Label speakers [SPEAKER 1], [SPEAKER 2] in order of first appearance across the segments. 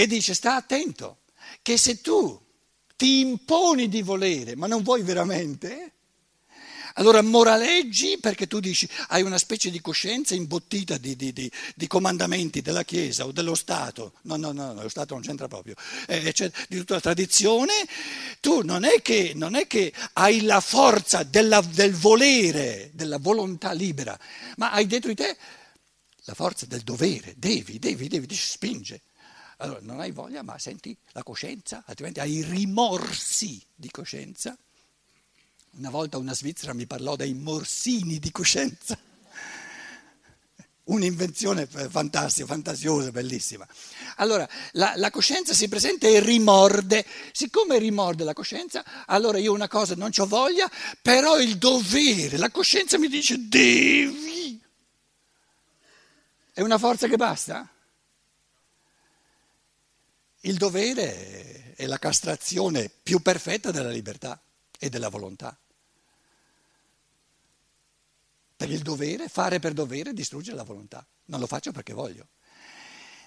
[SPEAKER 1] che dice sta attento, che se tu ti imponi di volere, ma non vuoi veramente, allora moraleggi perché tu dici hai una specie di coscienza imbottita di, di, di, di comandamenti della Chiesa o dello Stato, no, no, no, lo Stato non c'entra proprio, eh, cioè, di tutta la tradizione, tu non è che, non è che hai la forza della, del volere, della volontà libera, ma hai dentro di te la forza del dovere, devi, devi, devi, spinge. Allora non hai voglia, ma senti la coscienza, altrimenti hai rimorsi di coscienza. Una volta una svizzera mi parlò dei morsini di coscienza. Un'invenzione fantastica, fantasiosa, bellissima. Allora, la, la, coscienza si presenta e rimorde. Siccome rimorde la coscienza, allora io una cosa non ho voglia, però il dovere, la coscienza mi dice devi. È una forza che basta? Il dovere è la castrazione più perfetta della libertà e della volontà. Per il dovere, fare per dovere, distruggere la volontà. Non lo faccio perché voglio.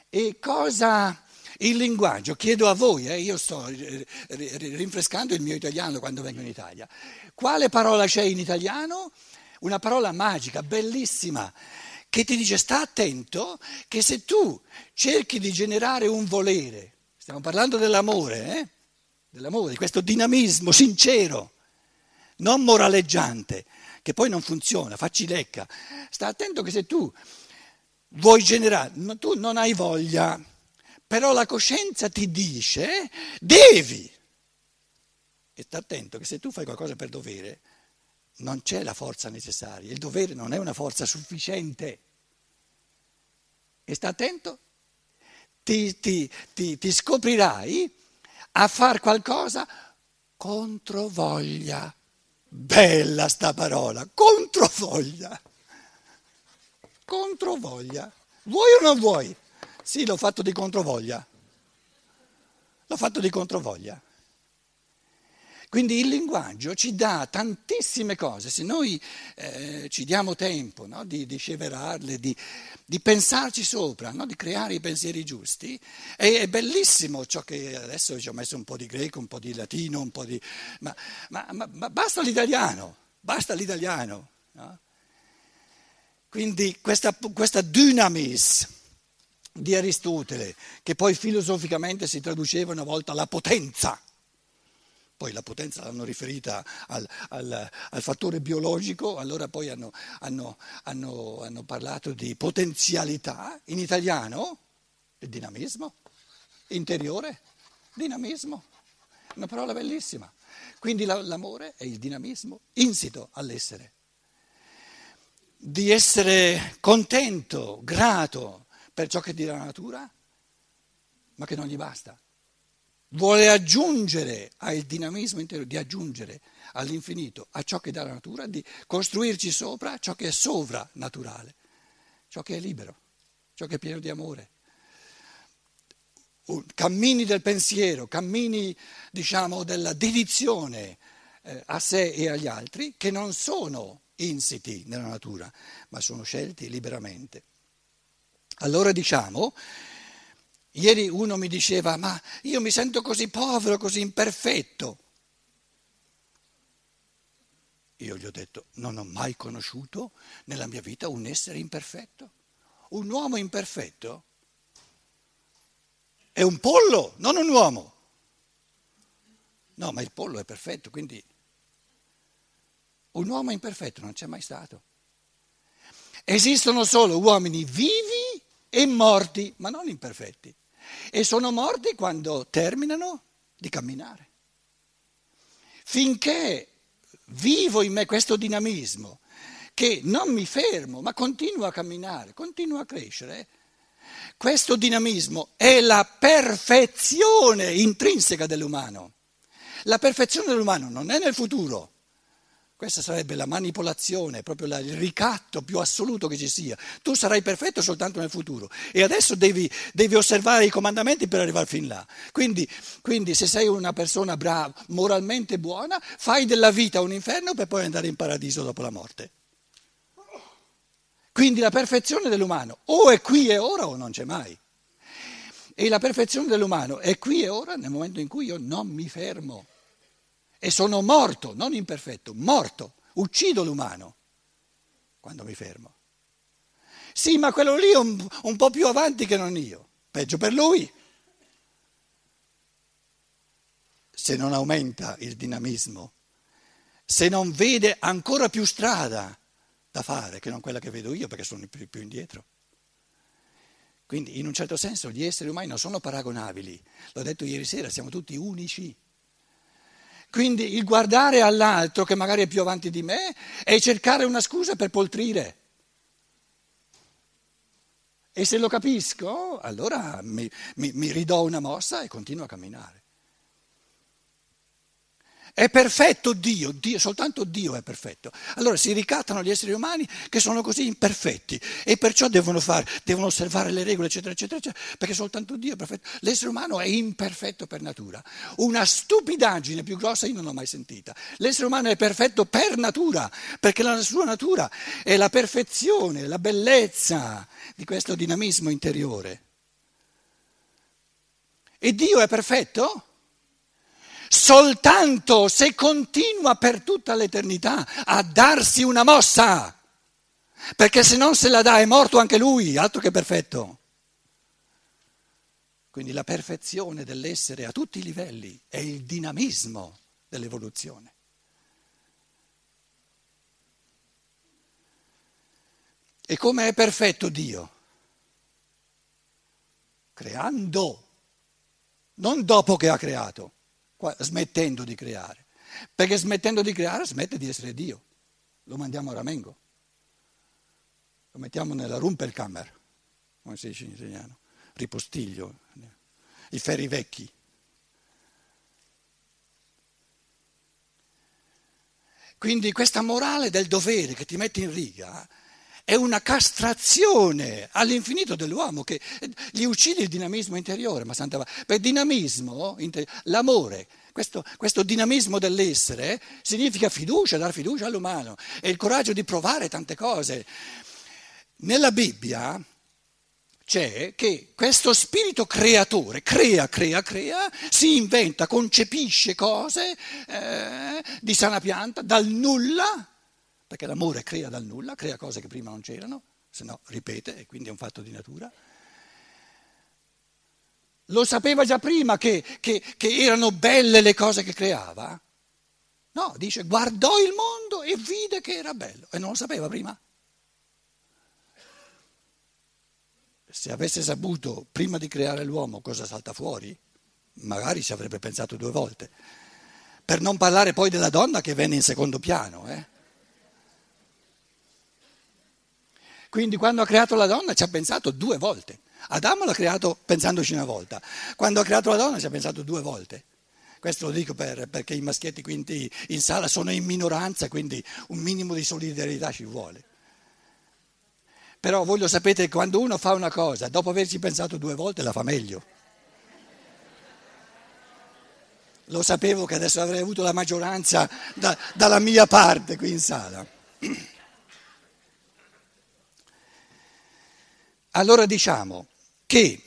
[SPEAKER 1] E cosa il linguaggio? Chiedo a voi, eh, io sto rinfrescando il mio italiano quando vengo in Italia. Quale parola c'è in italiano? Una parola magica, bellissima, che ti dice sta attento che se tu cerchi di generare un volere, Stiamo parlando dell'amore, eh? dell'amore, di questo dinamismo sincero, non moraleggiante, che poi non funziona, facci lecca. Sta attento che se tu vuoi generare, tu non hai voglia, però la coscienza ti dice devi. E sta attento che se tu fai qualcosa per dovere, non c'è la forza necessaria, il dovere non è una forza sufficiente. E sta attento ti, ti, ti, ti scoprirai a fare qualcosa contro voglia. Bella sta parola, contro voglia. Contro voglia. Vuoi o non vuoi? Sì, l'ho fatto di controvoglia. L'ho fatto di controvoglia. Quindi il linguaggio ci dà tantissime cose, se noi eh, ci diamo tempo no, di, di sceverarle, di, di, pensarci sopra, no, di creare i pensieri giusti, è, è, bellissimo ciò che adesso ci ho messo un po' di greco, un po' di latino, un po' di... ma, ma, ma, ma basta l'italiano, basta l'italiano. No? Quindi questa, questa dynamis di Aristotele, che poi filosoficamente si traduceva una volta alla potenza, poi la potenza l'hanno riferita al, al, al fattore biologico, allora poi hanno, hanno, hanno, hanno, parlato di potenzialità, in italiano il dinamismo, interiore, dinamismo, una parola bellissima. Quindi l'amore è il dinamismo insito all'essere, di essere contento, grato per ciò che dirà la natura, ma che non gli basta vuole aggiungere al dinamismo interiore, di aggiungere all'infinito a ciò che dà la natura, di costruirci sopra ciò che è sovrannaturale, ciò che è libero, ciò che è pieno di amore. Cammini del pensiero, cammini diciamo della dedizione eh, a sé e agli altri che non sono insiti nella natura, ma sono scelti liberamente. Allora diciamo Ieri uno mi diceva, ma io mi sento così povero, così imperfetto. Io gli ho detto, non ho mai conosciuto nella mia vita un essere imperfetto. Un uomo imperfetto è un pollo, non un uomo. No, ma il pollo è perfetto, quindi un uomo imperfetto non c'è mai stato. Esistono solo uomini vivi e morti, ma non imperfetti e sono morti quando terminano di camminare. Finché vivo in me questo dinamismo, che non mi fermo, ma continuo a camminare, continuo a crescere, questo dinamismo è la perfezione intrinseca dell'umano. La perfezione dell'umano non è nel futuro, questa sarebbe la manipolazione, proprio il ricatto più assoluto che ci sia. Tu sarai perfetto soltanto nel futuro e adesso devi, devi osservare i comandamenti per arrivare fin là. Quindi, quindi, se sei una persona brava, moralmente buona, fai della vita un inferno per poi andare in paradiso dopo la morte. Quindi la perfezione dell'umano o è qui e ora o non c'è mai. E la perfezione dell'umano è qui e ora nel momento in cui io non mi fermo. E sono morto, non imperfetto, morto. Uccido l'umano quando mi fermo. Sì, ma quello lì è un, un po' più avanti che non io. Peggio per lui. Se non aumenta il dinamismo, se non vede ancora più strada da fare che non quella che vedo io perché sono più, più indietro. Quindi in un certo senso gli esseri umani non sono paragonabili, l'ho detto ieri sera, siamo tutti unici. Quindi il guardare all'altro che magari è più avanti di me è cercare una scusa per poltrire. E se lo capisco, allora mi, mi, mi ridò una mossa e continuo a camminare. È perfetto Dio, Dio, soltanto Dio è perfetto. Allora si ricattano gli esseri umani che sono così imperfetti e perciò devono, fare, devono osservare le regole, eccetera, eccetera, eccetera, perché soltanto Dio è perfetto. L'essere umano è imperfetto per natura. Una stupidaggine più grossa io non ho mai sentita. L'essere umano è perfetto per natura, perché la sua natura è la perfezione, la bellezza di questo dinamismo interiore. E Dio è perfetto? Soltanto se continua per tutta l'eternità a darsi una mossa, perché se non se la dà è morto anche lui, altro che perfetto. Quindi la perfezione dell'essere a tutti i livelli è il dinamismo dell'evoluzione. E come è perfetto Dio? Creando, non dopo che ha creato smettendo di creare. Perché smettendo di creare smette di essere Dio. Lo mandiamo a ramengo. Lo mettiamo nella Rumpelkammer, come si dice in italiano, ripostiglio, i ferri vecchi. Quindi questa morale del dovere che ti mette in riga è una castrazione all'infinito dell'uomo che gli uccide il dinamismo interiore. Ma santa, per dinamismo, l'amore, questo, questo, dinamismo dell'essere significa fiducia, dar fiducia all'umano e il coraggio di provare tante cose. Nella Bibbia c'è che questo spirito creatore crea, crea, crea, si inventa, concepisce cose eh, di sana pianta dal nulla perché l'amore crea dal nulla, crea cose che prima non c'erano, se no ripete e quindi è un fatto di natura. Lo sapeva già prima che, che, che erano belle le cose che creava? No, dice guardò il mondo e vide che era bello e non lo sapeva prima. Se avesse saputo prima di creare l'uomo cosa salta fuori, magari ci avrebbe pensato due volte. Per non parlare poi della donna che venne in secondo piano. Eh? Quindi quando ha creato la donna ci ha pensato due volte. Adamo l'ha creato pensandoci una volta. Quando ha creato la donna ci ha pensato due volte. Questo lo dico per, perché i maschietti quindi in sala sono in minoranza, quindi un minimo di solidarietà ci vuole. Però voi lo sapete quando uno fa una cosa, dopo averci pensato due volte, la fa meglio. Lo sapevo che adesso avrei avuto la maggioranza da, dalla mia parte qui in sala. Allora diciamo che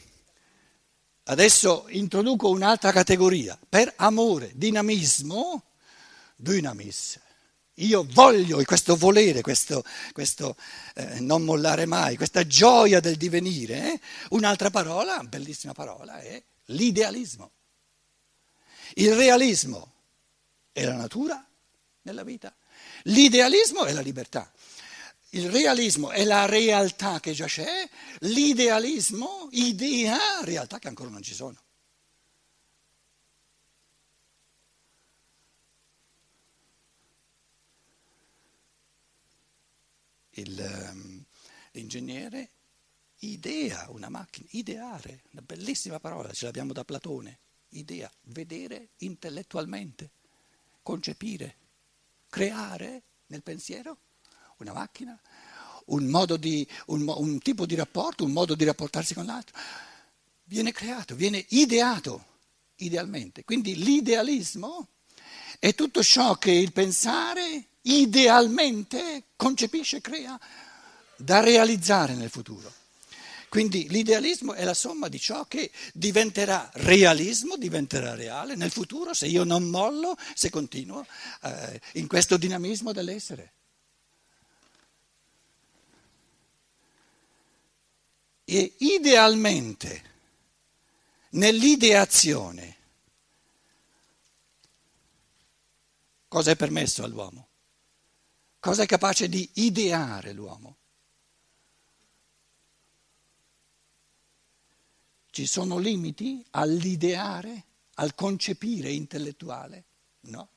[SPEAKER 1] adesso introduco un'altra categoria, per amore, dinamismo, dynamis. Io voglio questo volere, questo, questo eh, non mollare mai, questa gioia del divenire. Eh? Un'altra parola, bellissima parola, è l'idealismo. Il realismo è la natura nella vita, l'idealismo è la libertà. Il realismo è la realtà che già c'è, l'idealismo idea realtà che ancora non ci sono. Il, um, l'ingegnere idea una macchina, ideare, una bellissima parola, ce l'abbiamo da Platone, idea, vedere intellettualmente, concepire, creare nel pensiero una macchina, un, di, un, un tipo di rapporto, un modo di rapportarsi con l'altro. Viene creato, viene ideato idealmente. Quindi l'idealismo è tutto ciò che il pensare idealmente concepisce, crea, da realizzare nel futuro. Quindi l'idealismo è la somma di ciò che diventerà realismo, diventerà reale nel futuro se io non mollo, se continuo eh, in questo dinamismo dell'essere. E idealmente, nell'ideazione, cosa è permesso all'uomo? Cosa è capace di ideare l'uomo? Ci sono limiti all'ideare, al concepire intellettuale? No,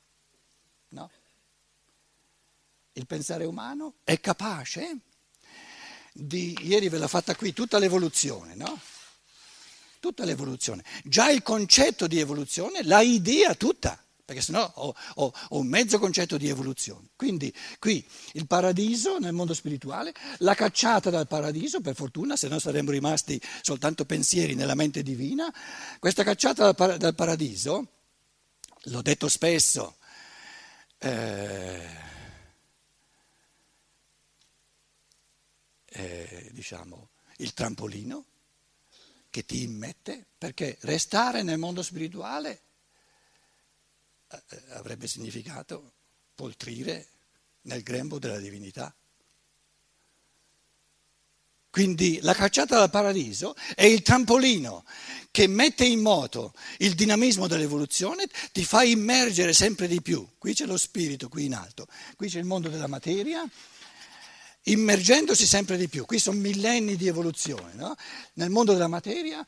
[SPEAKER 1] no. Il pensare umano è capace di, ieri ve l'ha fatta qui, tutta l'evoluzione, no? Tutta l'evoluzione. Già il concetto di evoluzione, la idea tutta perché sennò ho, ho, ho, un mezzo concetto di evoluzione. Quindi qui il paradiso nel mondo spirituale, la cacciata dal paradiso, per fortuna, se no saremmo rimasti soltanto pensieri nella mente divina, questa cacciata dal, paradiso, l'ho detto spesso, eh, eh, diciamo, il trampolino che ti immette, perché restare nel mondo spirituale eh, avrebbe significato poltrire nel grembo della divinità. Quindi la cacciata dal paradiso è il trampolino che mette in moto il dinamismo dell'evoluzione, ti fa immergere sempre di più. Qui c'è lo spirito, qui in alto, qui c'è il mondo della materia, immergendosi sempre di più. Qui sono millenni di evoluzione. No? Nel mondo della materia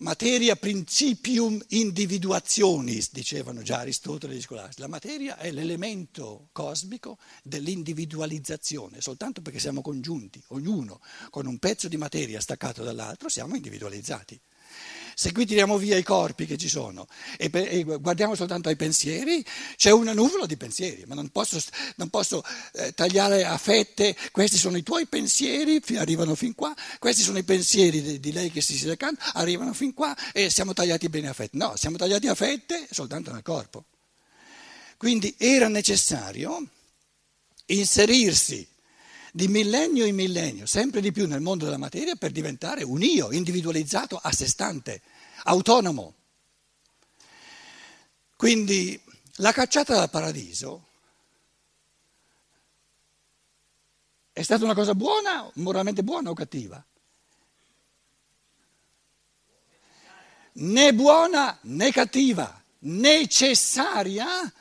[SPEAKER 1] Materia principium individuationis, dicevano già Aristotele e gli. La materia è l'elemento cosmico dell'individualizzazione, soltanto perché siamo congiunti, ognuno con un pezzo di materia staccato dall'altro, siamo individualizzati. Se qui tiriamo via i corpi che ci sono e, per, e guardiamo soltanto ai pensieri, c'è una nuvola di pensieri, ma non posso, non posso eh, tagliare a fette, questi sono i tuoi pensieri, arrivano fin qua, questi sono i pensieri di, di lei che si siede accanto, arrivano fin qua e siamo tagliati bene a fette. No, siamo tagliati a fette soltanto nel corpo. Quindi era necessario inserirsi di millennio in millennio, sempre di più nel mondo della materia per diventare un io individualizzato a sé stante, autonomo. Quindi la cacciata dal paradiso è stata una cosa buona, moralmente buona o cattiva? Né buona né cattiva, necessaria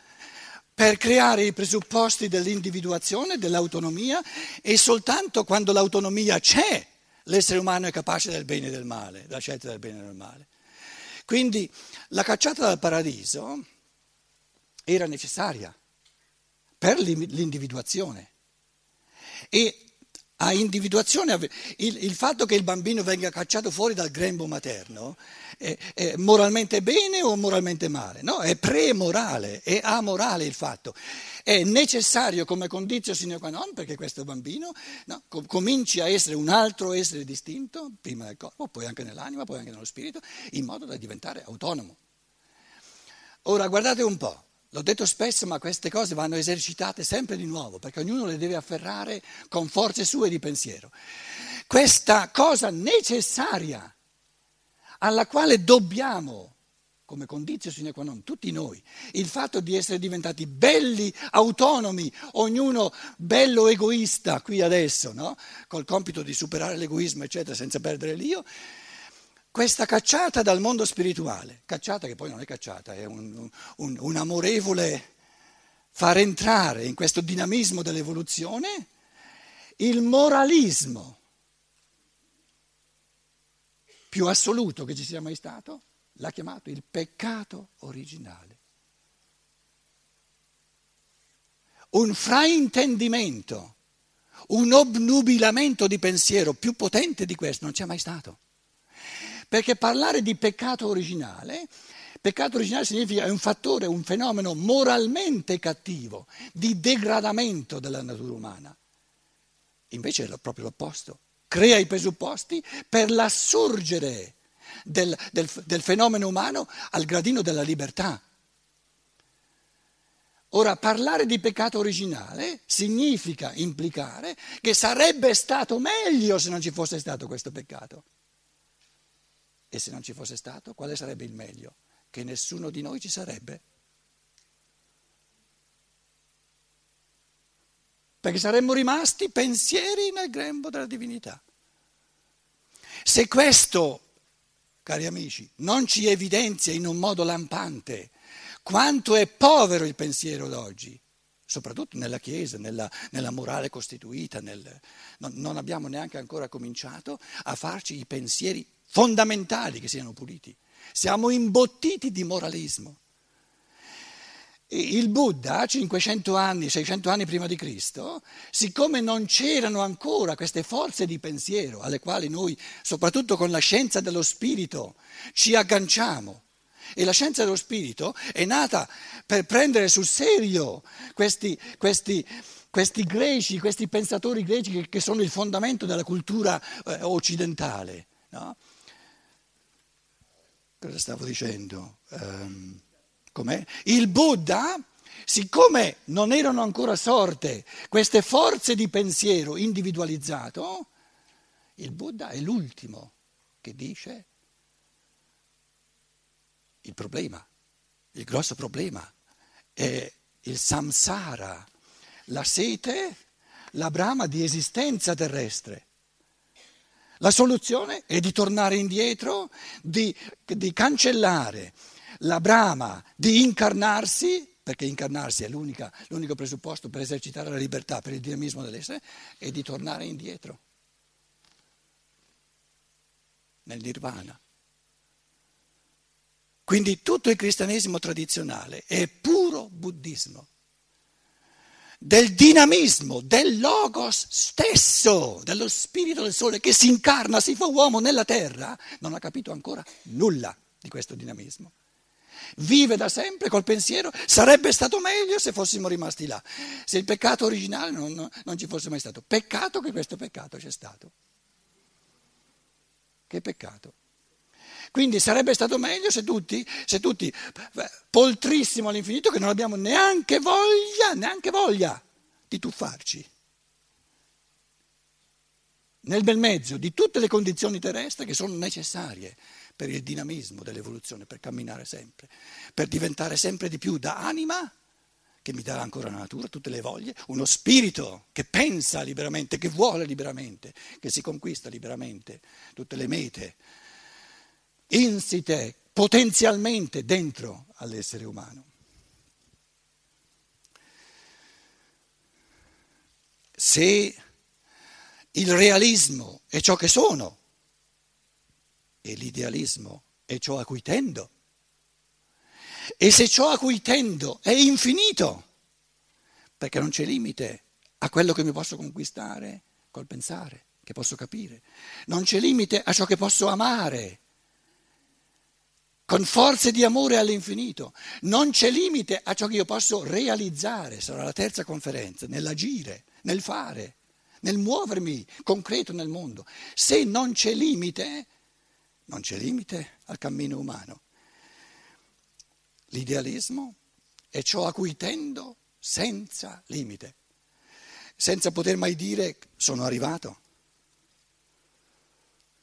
[SPEAKER 1] per creare i presupposti dell'individuazione, dell'autonomia e soltanto quando l'autonomia c'è l'essere umano è capace del bene e del male, della scelta del bene e del male. Quindi la cacciata dal paradiso era necessaria per l'individuazione e a individuazione, il, il, fatto che il bambino venga cacciato fuori dal grembo materno è, è moralmente bene o moralmente male? No, è premorale, è amorale il fatto. È necessario come condizio sine qua non perché questo bambino no, com- cominci a essere un altro essere distinto, prima del corpo, poi anche nell'anima, poi anche nello spirito, in modo da diventare autonomo. Ora guardate un po'. L'ho detto spesso, ma queste cose vanno esercitate sempre di nuovo, perché ognuno le deve afferrare con forze sue di pensiero. Questa cosa necessaria, alla quale dobbiamo, come condizio sine qua non, tutti noi, il fatto di essere diventati belli, autonomi, ognuno bello egoista qui adesso, no? col compito di superare l'egoismo, eccetera, senza perdere l'io, questa cacciata dal mondo spirituale, cacciata che poi non è cacciata, è un, un, un amorevole far entrare in questo dinamismo dell'evoluzione il moralismo più assoluto che ci sia mai stato, l'ha chiamato il peccato originale. Un fraintendimento, un obnubilamento di pensiero più potente di questo non c'è mai stato. Perché parlare di peccato originale, peccato originale significa è un fattore, un fenomeno moralmente cattivo, di degradamento della natura umana. Invece è proprio l'opposto, crea i presupposti per l'assurgere del, del, del fenomeno umano al gradino della libertà. Ora, parlare di peccato originale significa implicare che sarebbe stato meglio se non ci fosse stato questo peccato. E se non ci fosse stato, quale sarebbe il meglio? Che nessuno di noi ci sarebbe. Perché saremmo rimasti pensieri nel grembo della divinità. Se questo, cari amici, non ci evidenzia in un modo lampante quanto è povero il pensiero d'oggi, soprattutto nella Chiesa, nella, nella morale costituita, nel, non, non abbiamo neanche ancora cominciato a farci i pensieri fondamentali che siano puliti. Siamo imbottiti di moralismo. Il Buddha, 500 anni, 600 anni prima di Cristo, siccome non c'erano ancora queste forze di pensiero alle quali noi, soprattutto con la scienza dello spirito, ci agganciamo, e la scienza dello spirito è nata per prendere sul serio questi, questi, questi greci, questi pensatori greci che, sono il fondamento della cultura eh, occidentale. No? Cosa stavo dicendo? Um, com'è? Il Buddha, siccome non erano ancora sorte queste forze di pensiero individualizzato, il Buddha è l'ultimo che dice il problema, il grosso problema è il samsara, la sete, la brama di esistenza terrestre. La soluzione è di tornare indietro, di, di cancellare la brama di incarnarsi, perché incarnarsi è l'unico presupposto per esercitare la libertà, per il dinamismo dell'essere, e di tornare indietro nel nirvana. Quindi tutto il cristianesimo tradizionale è puro buddismo, del dinamismo, del logos stesso, dello spirito del sole che si incarna, si fa uomo nella terra, non ha capito ancora nulla di questo dinamismo. Vive da sempre col pensiero, sarebbe stato meglio se fossimo rimasti là, se il peccato originale non, non ci fosse mai stato. Peccato che questo peccato c'è stato. Che peccato. Quindi sarebbe stato meglio se tutti, se tutti poltrissimo all'infinito, che non abbiamo neanche voglia, neanche voglia di tuffarci. Nel bel mezzo di tutte le condizioni terrestri che sono necessarie per il dinamismo dell'evoluzione, per camminare sempre, per diventare sempre di più da anima, che mi darà ancora la natura, tutte le voglie, uno spirito che pensa liberamente, che vuole liberamente, che si conquista liberamente tutte le mete insite potenzialmente dentro all'essere umano. Se il realismo è ciò che sono e l'idealismo è ciò a cui tendo, e se ciò a cui tendo è infinito, perché non c'è limite a quello che mi posso conquistare col pensare, che posso capire, non c'è limite a ciò che posso amare con forze di amore all'infinito. Non c'è limite a ciò che io posso realizzare, sarà la terza conferenza, nell'agire, nel fare, nel muovermi concreto nel mondo. Se non c'è limite, non c'è limite al cammino umano. L'idealismo è ciò a cui tendo senza limite, senza poter mai dire sono arrivato.